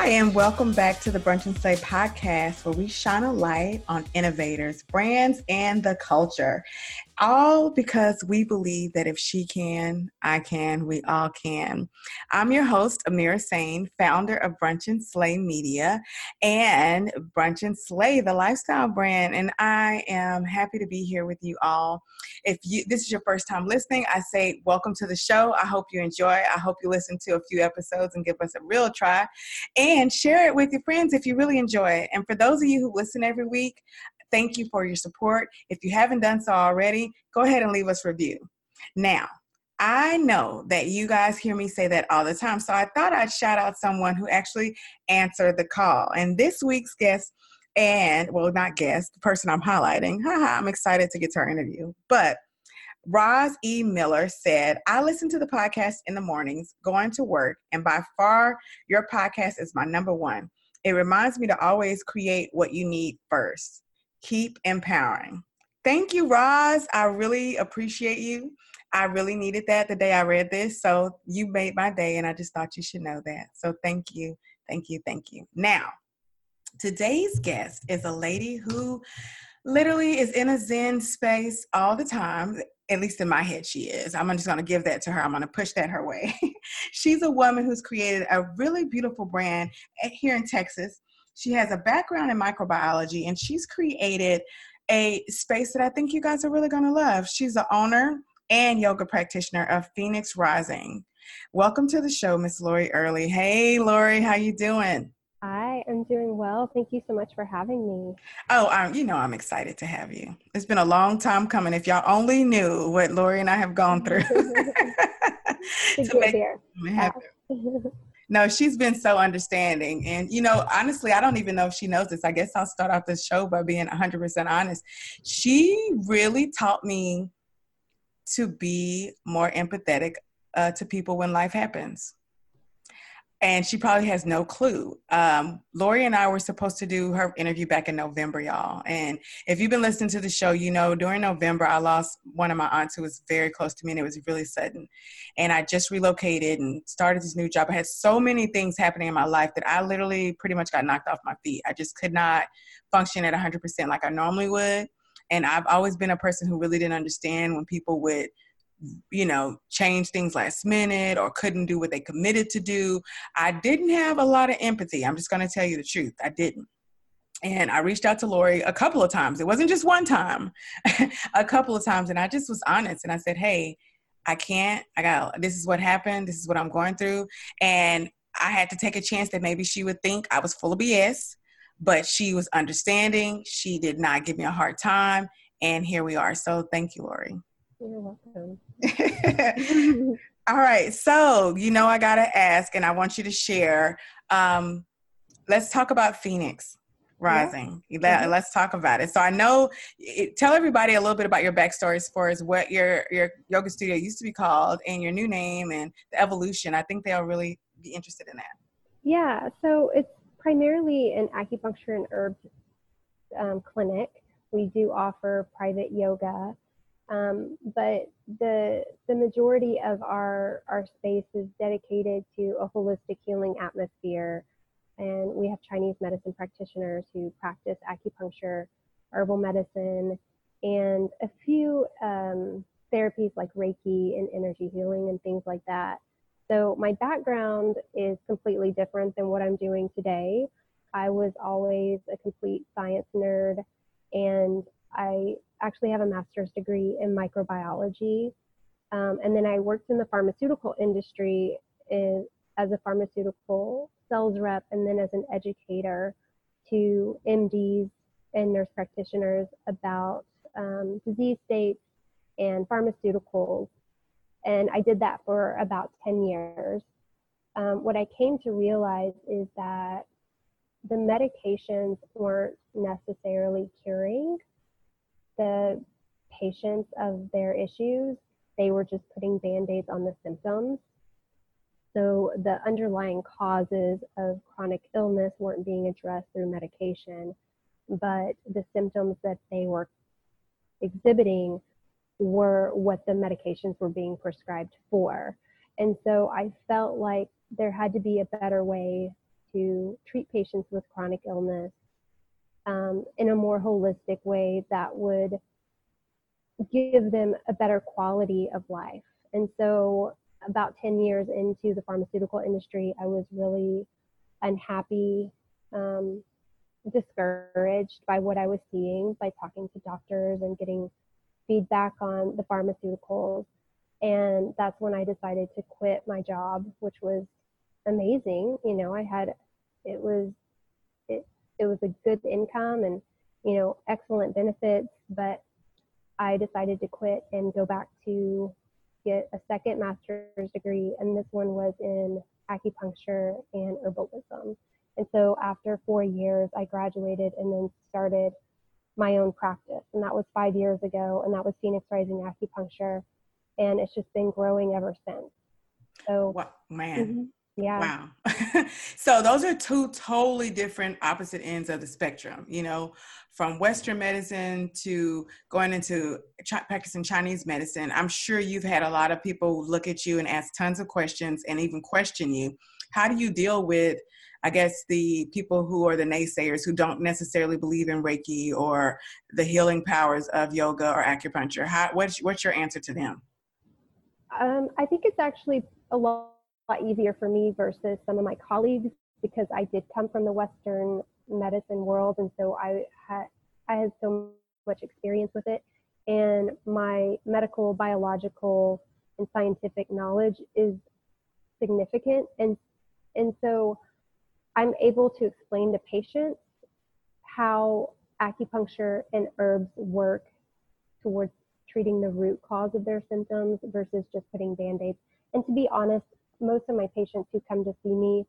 Hi, and welcome back to the Brunch and Slay podcast, where we shine a light on innovators, brands, and the culture all because we believe that if she can, I can, we all can. I'm your host, Amira Sain, founder of Brunch and Slay Media and Brunch and Slay, the lifestyle brand. And I am happy to be here with you all. If you this is your first time listening, I say welcome to the show. I hope you enjoy. I hope you listen to a few episodes and give us a real try and share it with your friends if you really enjoy it. And for those of you who listen every week, Thank you for your support. If you haven't done so already, go ahead and leave us review. Now, I know that you guys hear me say that all the time, so I thought I'd shout out someone who actually answered the call. And this week's guest, and well, not guest, the person I'm highlighting, haha, I'm excited to get to our interview. But Roz E. Miller said, I listen to the podcast in the mornings going to work, and by far, your podcast is my number one. It reminds me to always create what you need first keep empowering. Thank you, Roz. I really appreciate you. I really needed that the day I read this. So you made my day, and I just thought you should know that. So thank you, thank you, thank you. Now, today's guest is a lady who literally is in a Zen space all the time. At least in my head, she is. I'm just going to give that to her. I'm going to push that her way. She's a woman who's created a really beautiful brand eh, here in Texas she has a background in microbiology and she's created a space that I think you guys are really going to love. She's the owner and yoga practitioner of Phoenix Rising. Welcome to the show, Miss Lori Earley. Hey, Lori, how you doing? I'm doing well. Thank you so much for having me. Oh, um, you know I'm excited to have you. It's been a long time coming. If y'all only knew what Lori and I have gone through to, make here. happen. no, she's been so understanding. And, you know, honestly, I don't even know if she knows this. I guess I'll start off this show by being 100% honest. She really taught me to be more empathetic uh, to people when life happens and she probably has no clue. Um, Lori and I were supposed to do her interview back in November, y'all. And if you've been listening to the show, you know during November I lost one of my aunts who was very close to me, and it was really sudden. And I just relocated and started this new job. I had so many things happening in my life that I literally pretty much got knocked off my feet. I just could not function at 100% like I normally would. And I've always been a person who really didn't understand when people would you know, change things last minute or couldn't do what they committed to do. I didn't have a lot of empathy. I'm just going to tell you the truth. I didn't. And I reached out to Lori a couple of times. It wasn't just one time, a couple of times. And I just was honest and I said, hey, I can't. I got this is what happened. This is what I'm going through. And I had to take a chance that maybe she would think I was full of BS, but she was understanding. She did not give me a hard time. And here we are. So thank you, Lori. You're welcome. All right. So, you know, I got to ask, and I want you to share. Um, let's talk about Phoenix Rising. Yeah. Let, mm-hmm. Let's talk about it. So, I know, it, tell everybody a little bit about your backstory as far as what your, your yoga studio used to be called and your new name and the evolution. I think they'll really be interested in that. Yeah. So, it's primarily an acupuncture and herbs um, clinic. We do offer private yoga um, but the the majority of our our space is dedicated to a holistic healing atmosphere, and we have Chinese medicine practitioners who practice acupuncture, herbal medicine, and a few um, therapies like Reiki and energy healing and things like that. So my background is completely different than what I'm doing today. I was always a complete science nerd, and I actually have a master's degree in microbiology. Um, and then I worked in the pharmaceutical industry in, as a pharmaceutical sales rep and then as an educator to MDs and nurse practitioners about um, disease states and pharmaceuticals. And I did that for about 10 years. um, what I came to realize is that the medications weren't necessarily curing the patients of their issues. They were just putting band aids on the symptoms. So the underlying causes of chronic illness weren't being addressed through medication, but the symptoms that they were exhibiting were what the medications were being prescribed for. And so I felt like there had to be a better way to treat patients with chronic illness um, in a more holistic way that would give them a better quality of life. And so, about 10 years into the pharmaceutical industry, I was really unhappy, um, discouraged by what I was seeing by talking to doctors and getting feedback on the pharmaceuticals. And that's when I decided to quit my job, which was amazing. You know, I had, it was, it, was a good income and, you know, excellent benefits, but I decided to quit and go back to get a second master's degree. And this one was in acupuncture and herbalism. And so after four years, I graduated and then started my own practice. And that was five years ago. And that was Phoenix Rising Acupuncture. And it's just been growing ever since. So, wow, man. Mm-hmm. Yeah. Wow. so those are two totally different opposite ends of the spectrum, you know, from Western medicine to going into ch- practicing Chinese medicine. I'm sure you've had a lot of people look at you and ask tons of questions and even question you. How do you deal with I guess the people who are the naysayers who don't necessarily believe in Reiki or the healing powers of yoga or acupuncture. How, what's, what's your answer to them? Um, I think it's actually a lot, lot easier for me versus some of my colleagues because I did come from the Western medicine world, and so I had I had so much experience with it, and my medical, biological, and scientific knowledge is significant, and and so I'm able to explain to patients how acupuncture and herbs work towards treating the root cause of their symptoms versus just putting band-aids. And to be honest, most of my patients who come to see me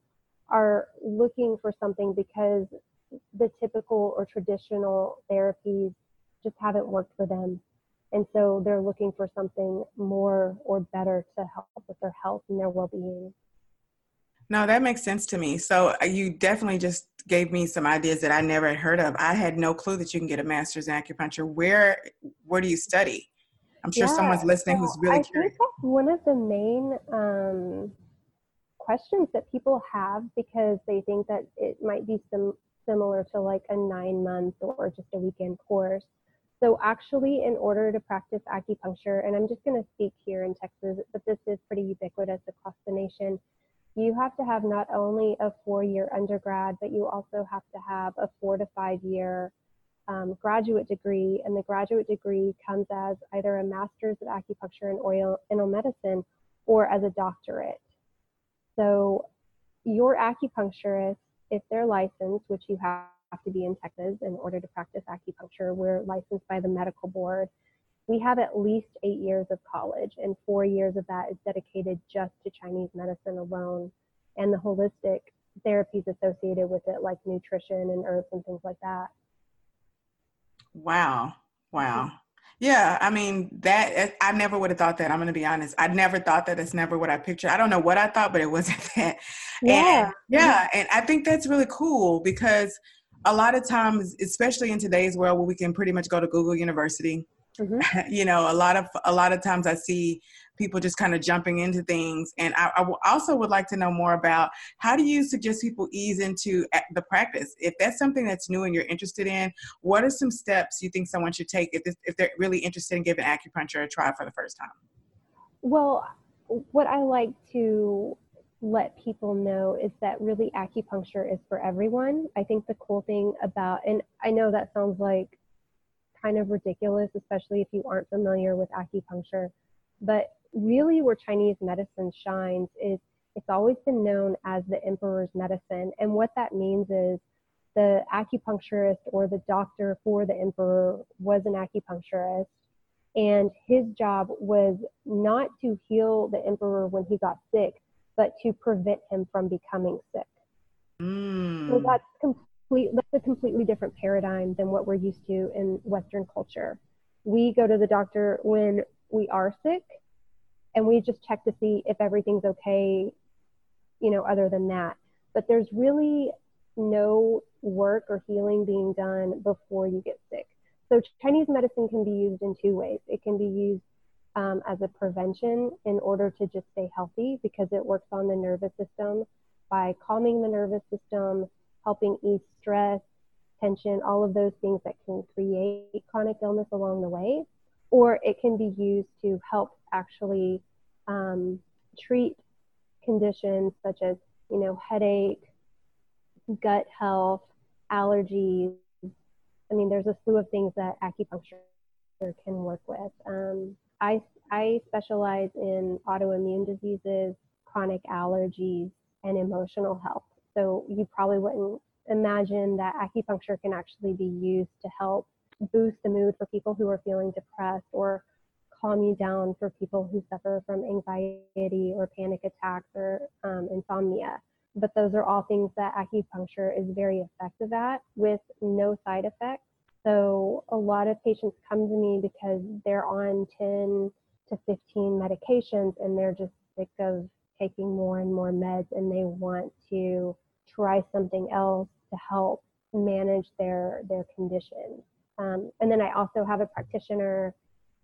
are looking for something because the typical or traditional therapies just haven't worked for them. And so they're looking for something more or better to help with their health and their well being. No, that makes sense to me. So uh, you definitely just gave me some ideas that I never had heard of. I had no clue that you can get a master's in acupuncture. Where where do you study? I'm sure yeah, someone's listening so who's really I curious. think that's one of the main um, questions that people have because they think that it might be some similar to like a nine month or just a weekend course. So actually, in order to practice acupuncture, and I'm just going to speak here in Texas, but this is pretty ubiquitous across the nation you have to have not only a four year undergrad, but you also have to have a four to five year um, graduate degree. And the graduate degree comes as either a master's of acupuncture and oil, oriental medicine or as a doctorate. So, your acupuncturist, if they're licensed, which you have to be in Texas in order to practice acupuncture, we're licensed by the medical board we have at least eight years of college, and four years of that is dedicated just to Chinese medicine alone and the holistic therapies associated with it, like nutrition and herbs and things like that. Wow. Wow. Yeah, I mean that I never would have thought that. I'm going to be honest. I never thought that. It's never what I pictured. I don't know what I thought, but it wasn't that. Yeah, and, yeah, and I think that's really cool because a lot of times, especially in today's world, where we can pretty much go to Google University Mm-hmm. you know, a lot of a lot of times I see people just kind of jumping into things, and I, I also would like to know more about how do you suggest people ease into the practice? If that's something that's new and you're interested in, what are some steps you think someone should take if this, if they're really interested in giving acupuncture a try for the first time? Well, what I like to let people know is that really acupuncture is for everyone. I think the cool thing about, and I know that sounds like kind of ridiculous, especially if you aren't familiar with acupuncture. But really, where Chinese medicine shines is it's always been known as the emperor's medicine. And what that means is the acupuncturist or the doctor for the emperor was an acupuncturist. And his job was not to heal the emperor when he got sick, but to prevent him from becoming sick. Mm. So that's complete that's a completely different paradigm than what we're used to in Western culture. We go to the doctor when we are sick and we just check to see if everything's okay, you know, other than that. But there's really no work or healing being done before you get sick. So Chinese medicine can be used in two ways. It can be used um, as a prevention in order to just stay healthy because it works on the nervous system by calming the nervous system, helping ease stress, tension, all of those things that can create chronic illness along the way. Or it can be used to help actually um, treat conditions such as, you know, headache, gut health, allergies. I mean, there's a slew of things that acupuncture can work with. Um, I, I specialize in autoimmune diseases, chronic allergies, and emotional health. So you probably wouldn't imagine that acupuncture can actually be used to help boost the mood for people who are feeling depressed or calm you down for people who suffer from anxiety or panic attacks or um, insomnia. But those are all things that acupuncture is very effective at with no side effects. So a lot of patients come to me because they're on 10 to 15 medications and they're just sick of taking more and more meds and they want to try something else to help manage their their condition. Um, and then I also have a practitioner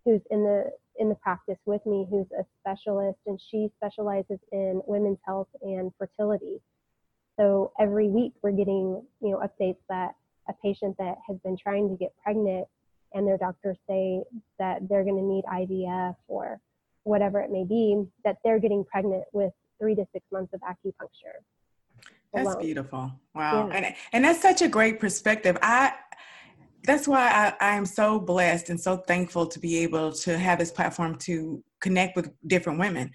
who's in the in the practice with me who's a specialist and she specializes in women's health and fertility. So every week we're getting, you know, updates that a patient that has been trying to get pregnant and their doctors say that they're going to need IVF or whatever it may be, that they're getting pregnant with three to six months of acupuncture. That's alone. beautiful. Wow. Yeah. And and that's such a great perspective. I that's why I, I am so blessed and so thankful to be able to have this platform to connect with different women.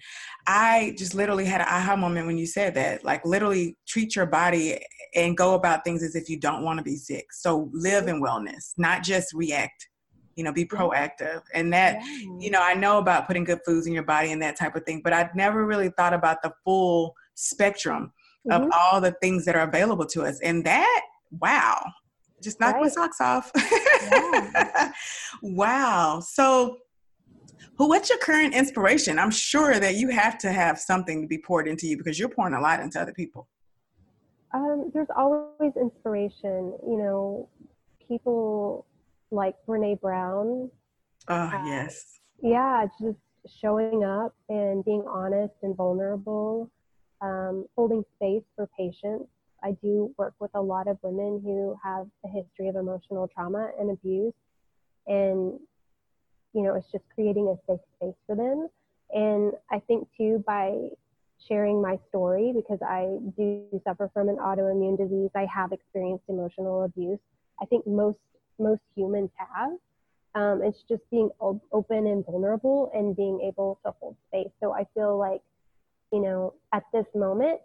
I just literally had an aha moment when you said that. Like literally treat your body and go about things as if you don't want to be sick. So live in wellness, not just react. You know, be proactive. And that, yeah. you know, I know about putting good foods in your body and that type of thing, but I'd never really thought about the full spectrum mm-hmm. of all the things that are available to us. And that, wow, just knock right. my socks off. Yeah. wow. So, who? What's your current inspiration? I'm sure that you have to have something to be poured into you because you're pouring a lot into other people. Um, there's always inspiration. You know, people like Brene Brown. Oh uh, yes. Yeah, just showing up and being honest and vulnerable, um, holding space for patients I do work with a lot of women who have a history of emotional trauma and abuse. And, you know, it's just creating a safe space for them. And I think, too, by sharing my story, because I do suffer from an autoimmune disease, I have experienced emotional abuse. I think most most humans have. Um, it's just being open and vulnerable and being able to hold space. So I feel like, you know, at this moment,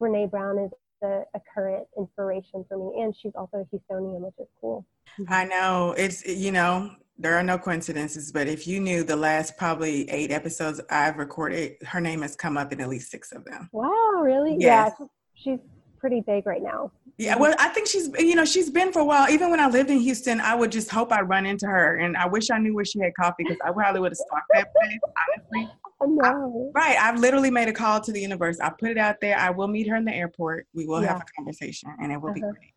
Brene Brown is a, a, current inspiration for me. And she's also a Houstonian, which is cool. I know it's, you know, there are no coincidences, but if you knew the last probably eight episodes I've recorded, her name has come up in at least six of them. Wow, really? Yes. Yeah, she's pretty big right now. Yeah, well, I think she's, you know, she's been for a while. Even when I lived in Houston, I would just hope I'd run into her. And I wish I knew where she had coffee because I probably would have stalked that place, honestly. No. I, right. I've literally made a call to the universe. I put it out there. I will meet her in the airport. We will yeah. have a conversation and it will uh-huh. be great.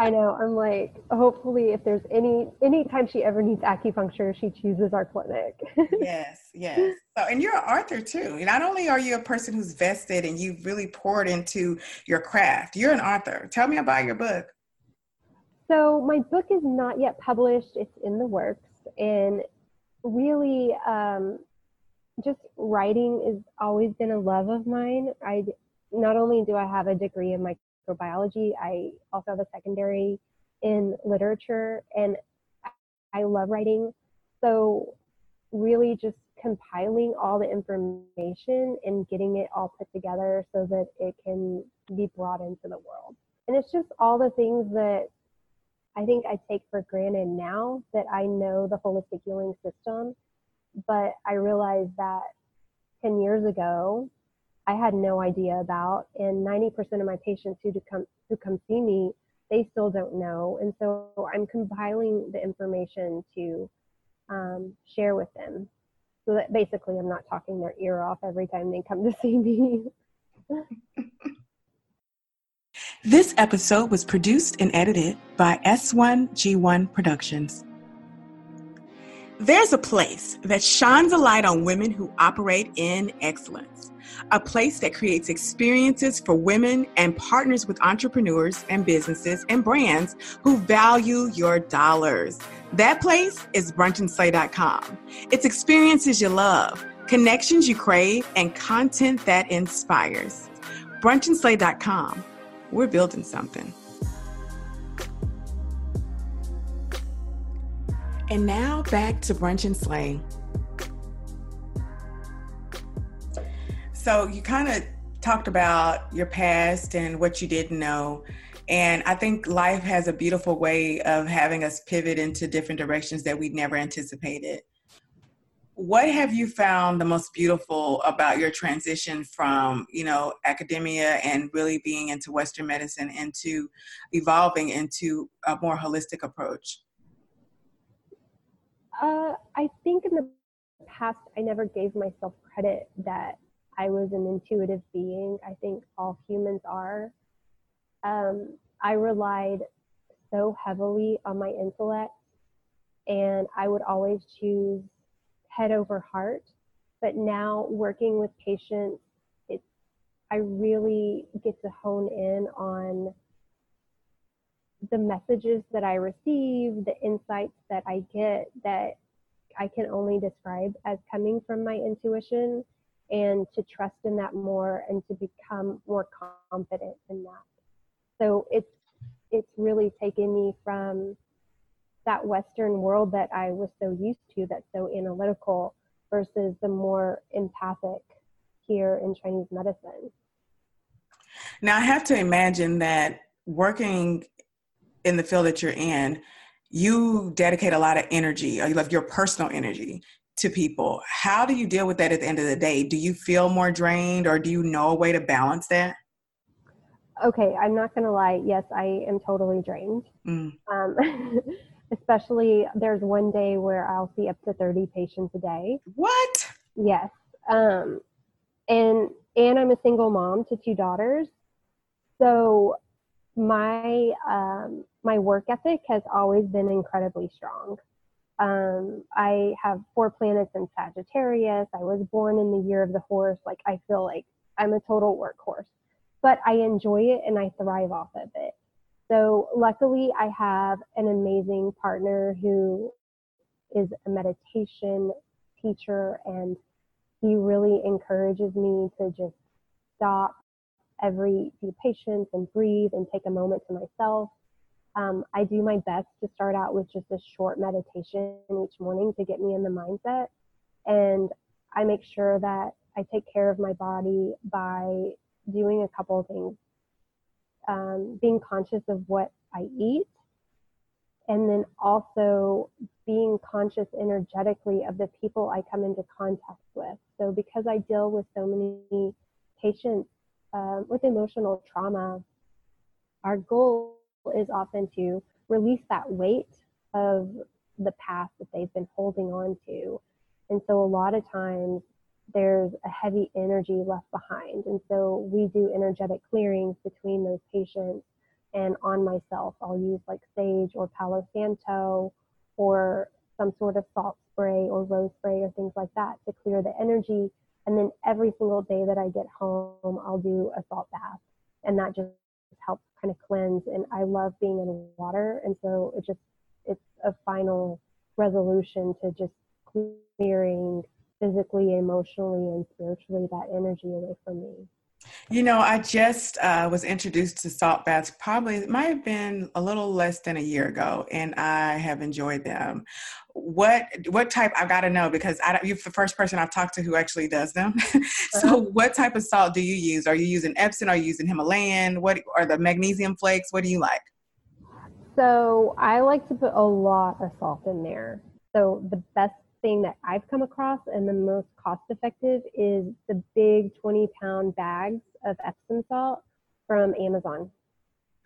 I know. I'm like, hopefully, if there's any anytime she ever needs acupuncture, she chooses our clinic. yes, yes. So, and you're an author too. Not only are you a person who's vested and you've really poured into your craft, you're an author. Tell me about your book. So, my book is not yet published. It's in the works, and really, um, just writing has always been a love of mine. I not only do I have a degree in my microbiology. I also have a secondary in literature and I love writing. So, really, just compiling all the information and getting it all put together so that it can be brought into the world. And it's just all the things that I think I take for granted now that I know the holistic healing system. But I realize that 10 years ago, I had no idea about. And 90% of my patients who come, who come see me, they still don't know. And so I'm compiling the information to um, share with them. So that basically I'm not talking their ear off every time they come to see me. this episode was produced and edited by S1G1 Productions. There's a place that shines a light on women who operate in excellence, a place that creates experiences for women and partners with entrepreneurs and businesses and brands who value your dollars. That place is brunchandslay.com. It's experiences you love, connections you crave, and content that inspires. brunchandslay.com. We're building something. And now back to Brunch and Slay. So you kind of talked about your past and what you didn't know. And I think life has a beautiful way of having us pivot into different directions that we'd never anticipated. What have you found the most beautiful about your transition from, you know, academia and really being into Western medicine into evolving into a more holistic approach? Uh, I think in the past, I never gave myself credit that I was an intuitive being. I think all humans are. Um, I relied so heavily on my intellect, and I would always choose head over heart. But now, working with patients, it's I really get to hone in on the messages that I receive, the insights that I get that I can only describe as coming from my intuition and to trust in that more and to become more confident in that. So it's it's really taken me from that Western world that I was so used to, that's so analytical, versus the more empathic here in Chinese medicine. Now, I have to imagine that working in the field that you're in, you dedicate a lot of energy, or you love your personal energy to people. How do you deal with that at the end of the day? Do you feel more drained, or do you know a way to balance that? Okay, I'm not gonna lie. Yes, I am totally drained. Mm. Um, especially there's one day where I'll see up to 30 patients a day. What? Yes. Um, and and I'm a single mom to two daughters. So my um, my work ethic has always been incredibly strong. Um, I have four planets in Sagittarius. I was born in the year of the horse. Like I feel like I'm a total workhorse, but I enjoy it and I thrive off of it. So luckily, I have an amazing partner who is a meditation teacher, and he really encourages me to just stop every few patients and breathe and take a moment to myself. Um, I do my best to start out with just a short meditation each morning to get me in the mindset. And I make sure that I take care of my body by doing a couple of things. Um, being conscious of what I eat, and then also being conscious energetically of the people I come into contact with. So, because I deal with so many patients um, with emotional trauma, our goal is often to release that weight of the past that they've been holding on to. And so a lot of times there's a heavy energy left behind. And so we do energetic clearings between those patients and on myself. I'll use like sage or Palo Santo or some sort of salt spray or rose spray or things like that to clear the energy and then every single day that I get home, I'll do a salt bath. And that just helps kind of cleanse. And I love being in water. And so it just, it's a final resolution to just clearing physically, emotionally, and spiritually that energy away from me. You know, I just uh, was introduced to salt baths probably, it might have been a little less than a year ago, and I have enjoyed them. What what type? I've got to know because I, you're the first person I've talked to who actually does them. so, uh-huh. what type of salt do you use? Are you using Epsom? Are you using Himalayan? What are the magnesium flakes? What do you like? So, I like to put a lot of salt in there. So, the best thing that I've come across and the most cost effective is the big 20 pound bags of Epsom salt from Amazon.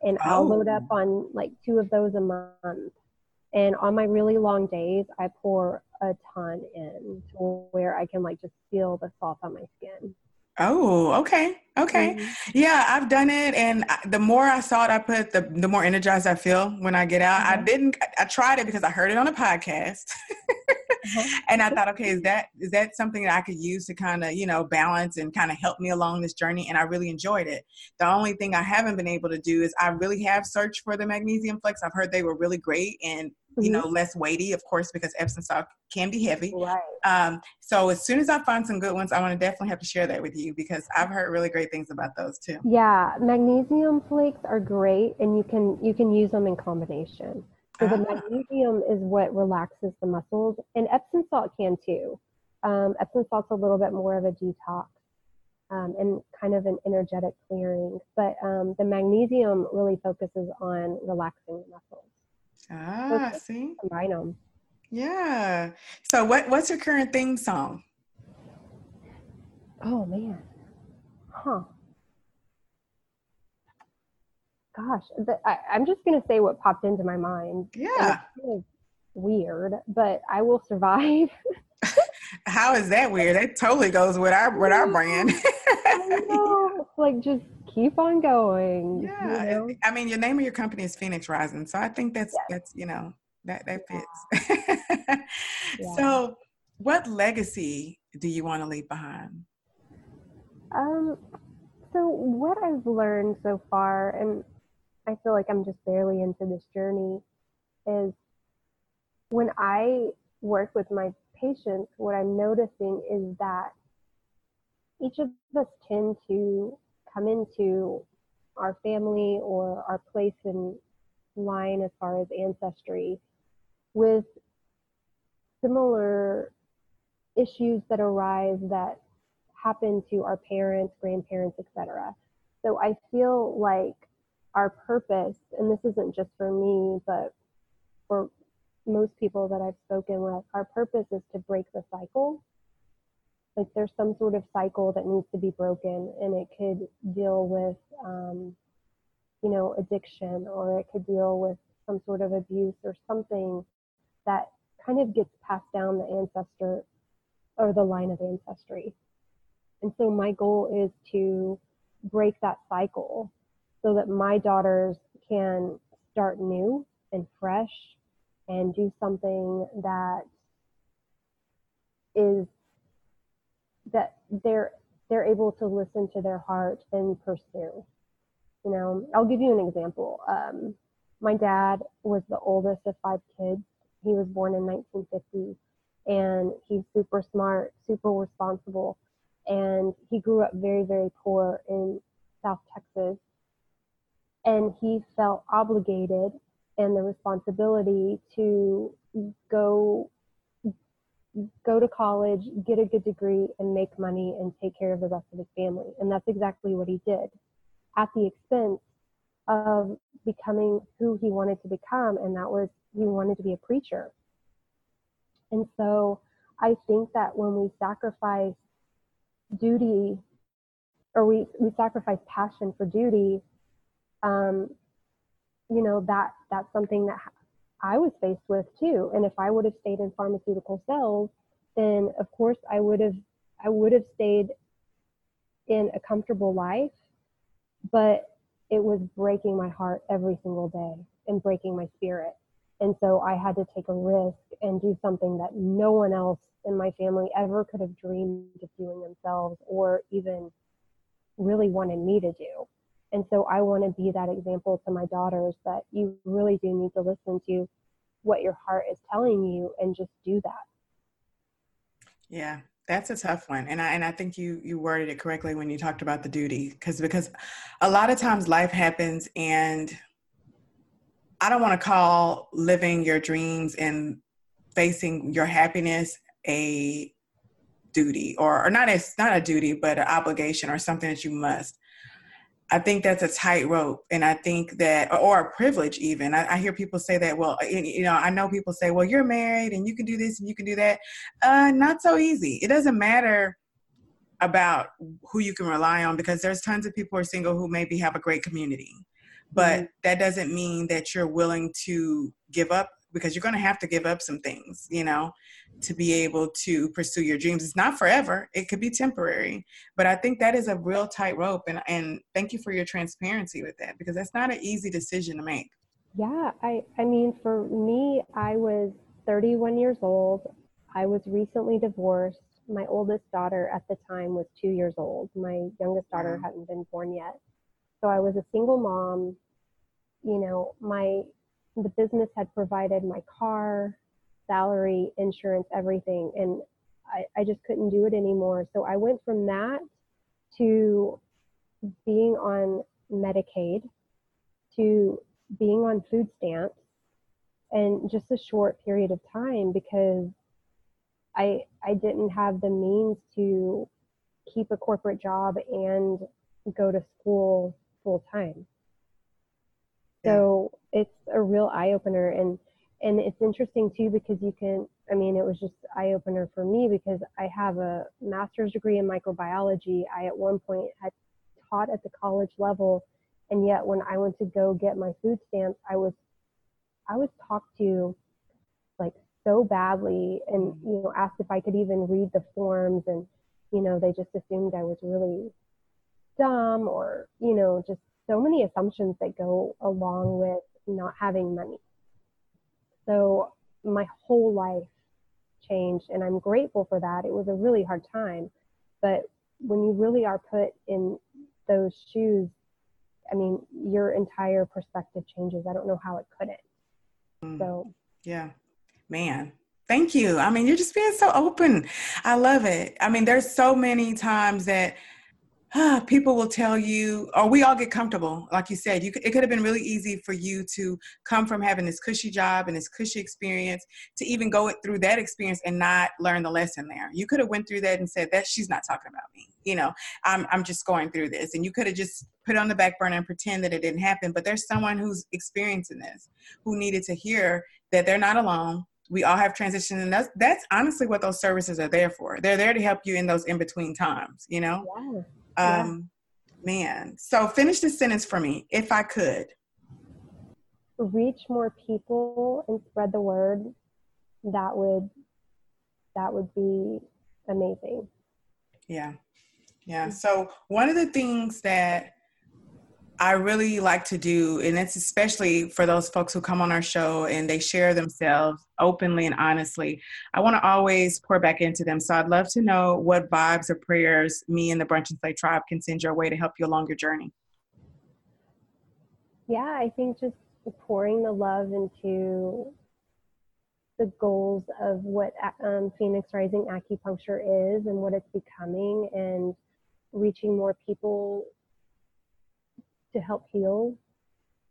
And oh. I'll load up oh. on like two of those a month. And on my really long days, I pour a ton in to where I can like just feel the salt on my skin. Oh, okay. Okay. Mm-hmm. Yeah, I've done it. And the more I saw it, I put, the, the more energized I feel when I get out. Mm-hmm. I didn't, I tried it because I heard it on a podcast. mm-hmm. And I thought, okay, is that, is that something that I could use to kind of, you know, balance and kind of help me along this journey? And I really enjoyed it. The only thing I haven't been able to do is I really have searched for the magnesium flakes. I've heard they were really great. And you mm-hmm. know less weighty of course because epsom salt can be heavy right. um, so as soon as i find some good ones i want to definitely have to share that with you because i've heard really great things about those too yeah magnesium flakes are great and you can you can use them in combination so the ah. magnesium is what relaxes the muscles and epsom salt can too um, epsom salt's a little bit more of a detox um, and kind of an energetic clearing but um, the magnesium really focuses on relaxing the muscles Ah, see? Combine them. Yeah. So what what's your current theme song? Oh man. Huh. Gosh, the, I, am just gonna say what popped into my mind. Yeah. Kind of weird, but I will survive. How is that weird? That totally goes with our with our brand. I know. Like just keep on going. Yeah. You know? I mean, your name of your company is Phoenix Rising. So I think that's, yes. that's, you know, that, that fits. Yeah. yeah. So what legacy do you want to leave behind? Um, so what I've learned so far, and I feel like I'm just barely into this journey, is when I work with my patients, what I'm noticing is that each of us tend to come into our family or our place in line as far as ancestry with similar issues that arise that happen to our parents, grandparents, etc. So I feel like our purpose, and this isn't just for me, but for most people that I've spoken with, our purpose is to break the cycle like there's some sort of cycle that needs to be broken and it could deal with um, you know addiction or it could deal with some sort of abuse or something that kind of gets passed down the ancestor or the line of ancestry. And so my goal is to break that cycle so that my daughters can start new and fresh and do something that is that they're they're able to listen to their heart and pursue. You know, I'll give you an example. Um, my dad was the oldest of five kids. He was born in 1950, and he's super smart, super responsible, and he grew up very, very poor in South Texas. And he felt obligated and the responsibility to go go to college, get a good degree, and make money and take care of the rest of his family. And that's exactly what he did at the expense of becoming who he wanted to become. And that was he wanted to be a preacher. And so I think that when we sacrifice duty or we, we sacrifice passion for duty, um, you know, that that's something that I was faced with too. And if I would have stayed in pharmaceutical sales, then of course I would have I would have stayed in a comfortable life, but it was breaking my heart every single day and breaking my spirit. And so I had to take a risk and do something that no one else in my family ever could have dreamed of doing themselves or even really wanted me to do. And so I want to be that example to my daughters that you really do need to listen to what your heart is telling you and just do that. Yeah, that's a tough one. And I and I think you you worded it correctly when you talked about the duty because because a lot of times life happens and I don't want to call living your dreams and facing your happiness a duty or, or not as not a duty but an obligation or something that you must I think that's a tightrope, and I think that, or a privilege even. I, I, hear people say that. Well, you know, I know people say, "Well, you're married and you can do this and you can do that." Uh, not so easy. It doesn't matter about who you can rely on because there's tons of people who are single who maybe have a great community, but mm-hmm. that doesn't mean that you're willing to give up because you're going to have to give up some things, you know, to be able to pursue your dreams. It's not forever, it could be temporary. But I think that is a real tightrope. And, and thank you for your transparency with that because that's not an easy decision to make. Yeah, I, I mean, for me, I was 31 years old. I was recently divorced. My oldest daughter at the time was two years old. My youngest daughter mm-hmm. hadn't been born yet. So I was a single mom. You know, my the business had provided my car, salary, insurance, everything. And I, I just couldn't do it anymore. So I went from that to being on Medicaid to being on food stamps and just a short period of time because I I didn't have the means to keep a corporate job and go to school full time. So it's a real eye opener and and it's interesting too because you can I mean it was just eye opener for me because I have a master's degree in microbiology. I at one point had taught at the college level and yet when I went to go get my food stamps I was I was talked to like so badly and mm-hmm. you know asked if I could even read the forms and you know they just assumed I was really dumb or you know just so many assumptions that go along with not having money. So my whole life changed, and I'm grateful for that. It was a really hard time, but when you really are put in those shoes, I mean, your entire perspective changes. I don't know how it couldn't. Mm. So, yeah, man. Thank you. I mean, you're just being so open. I love it. I mean, there's so many times that people will tell you, or we all get comfortable. Like you said, you it could have been really easy for you to come from having this cushy job and this cushy experience to even go through that experience and not learn the lesson there. You could have went through that and said that she's not talking about me. You know, I'm I'm just going through this, and you could have just put on the back burner and pretend that it didn't happen. But there's someone who's experiencing this, who needed to hear that they're not alone we all have transition and that's that's honestly what those services are there for they're there to help you in those in between times you know yeah. Um, Man, so finish this sentence for me, if I could. Reach more people and spread the word. That would that would be amazing. Yeah. Yeah. So one of the things that I really like to do, and it's especially for those folks who come on our show and they share themselves openly and honestly. I want to always pour back into them. So I'd love to know what vibes or prayers me and the Brunch and Slay tribe can send your way to help you along your journey. Yeah, I think just pouring the love into the goals of what um, Phoenix Rising acupuncture is and what it's becoming and reaching more people to help heal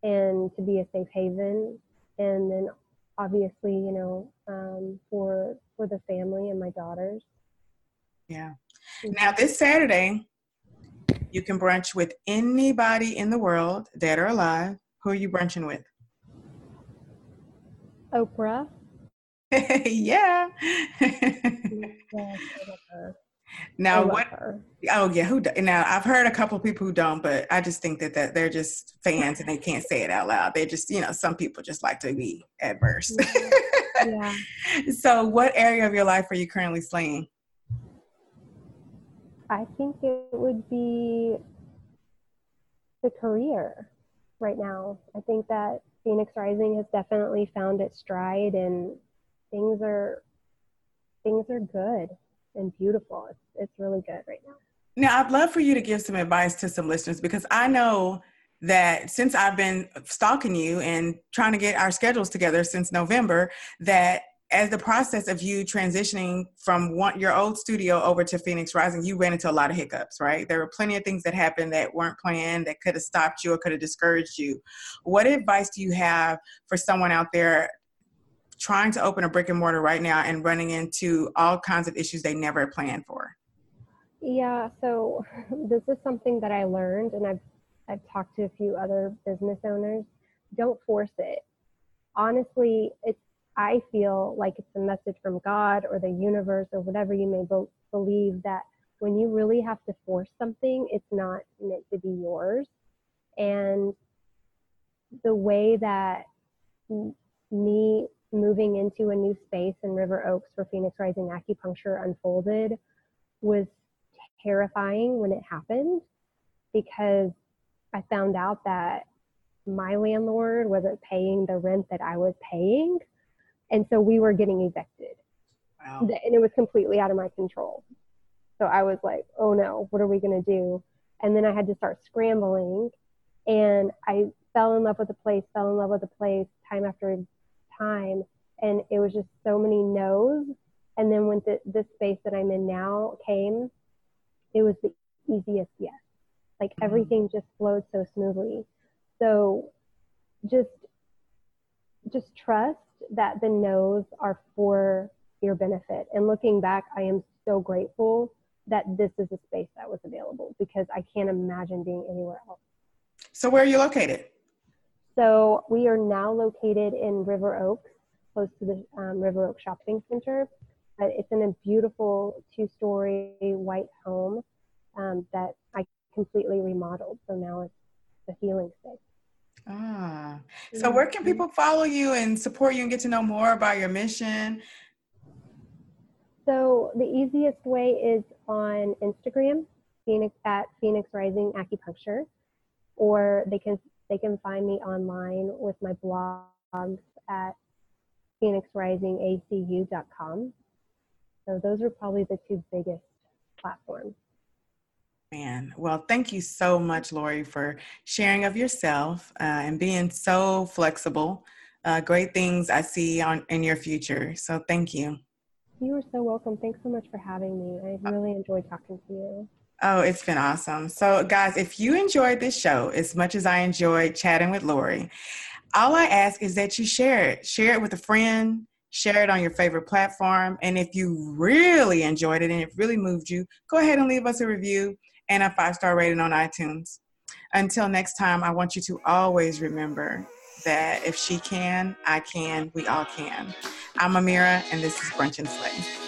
and to be a safe haven. And then obviously you know um, for for the family and my daughters. Yeah. Mm-hmm. now this saturday you can brunch with anybody in the world dead or alive. Who are you brunching with? Oprah. Yeah now what? Her. Oh yeah, who? Now I've heard a couple of people who don't, but I just think that that they're just fans and they can't say it out loud. They just, you know, some people just like to be adverse. yeah. so, what area of your life are you currently slaying? I think it would be the career right now. I think that Phoenix Rising has definitely found its stride, and things are things are good and beautiful. It's, it's really good right now. Now, I'd love for you to give some advice to some listeners because I know that since I've been stalking you and trying to get our schedules together since November, that as the process of you transitioning from one, your old studio over to Phoenix Rising, you ran into a lot of hiccups, right? There were plenty of things that happened that weren't planned, that could have stopped you or could have discouraged you. What advice do you have for someone out there trying to open a brick and mortar right now and running into all kinds of issues they never planned for? Yeah, so this is something that I learned and I've I've talked to a few other business owners. Don't force it. Honestly, it's I feel like it's a message from God or the universe or whatever you may be- believe that when you really have to force something, it's not meant to be yours. And the way that me moving into a new space in River Oaks for Phoenix Rising Acupuncture unfolded was terrifying when it happened because I found out that my landlord wasn't paying the rent that I was paying. And so we were getting evicted. Wow. And it was completely out of my control. So I was like, oh no, what are we going to do? And then I had to start scrambling. And I fell in love with the place, fell in love with the place time after time. And it was just so many no's. And then when the, this space that I'm in now came, it was the easiest yes. Like mm-hmm. everything just flowed so smoothly. So just just trust that the no's are for your benefit. And looking back, I am so grateful that this is a space that was available because I can't imagine being anywhere else. So where are you located? So we are now located in River Oaks, close to the um, River Oaks Shopping Center. Uh, it's in a beautiful two-story white home um, that I completely remodeled. So now it's the healing space. Ah, so where can people follow you and support you and get to know more about your mission? So the easiest way is on Instagram, Phoenix at Phoenix Rising Acupuncture, or they can they can find me online with my blogs at phoenixrisingacu.com. So those are probably the two biggest platforms. Man, well, thank you so much, Lori, for sharing of yourself uh, and being so flexible. Uh, great things I see on in your future. So thank you. You are so welcome. Thanks so much for having me. I really enjoyed talking to you. Oh, it's been awesome. So, guys, if you enjoyed this show as much as I enjoyed chatting with Lori, all I ask is that you share it. Share it with a friend, share it on your favorite platform. And if you really enjoyed it and it really moved you, go ahead and leave us a review and a five star rating on iTunes. Until next time, I want you to always remember that if she can, I can, we all can. I'm Amira, and this is Brunch and Slay.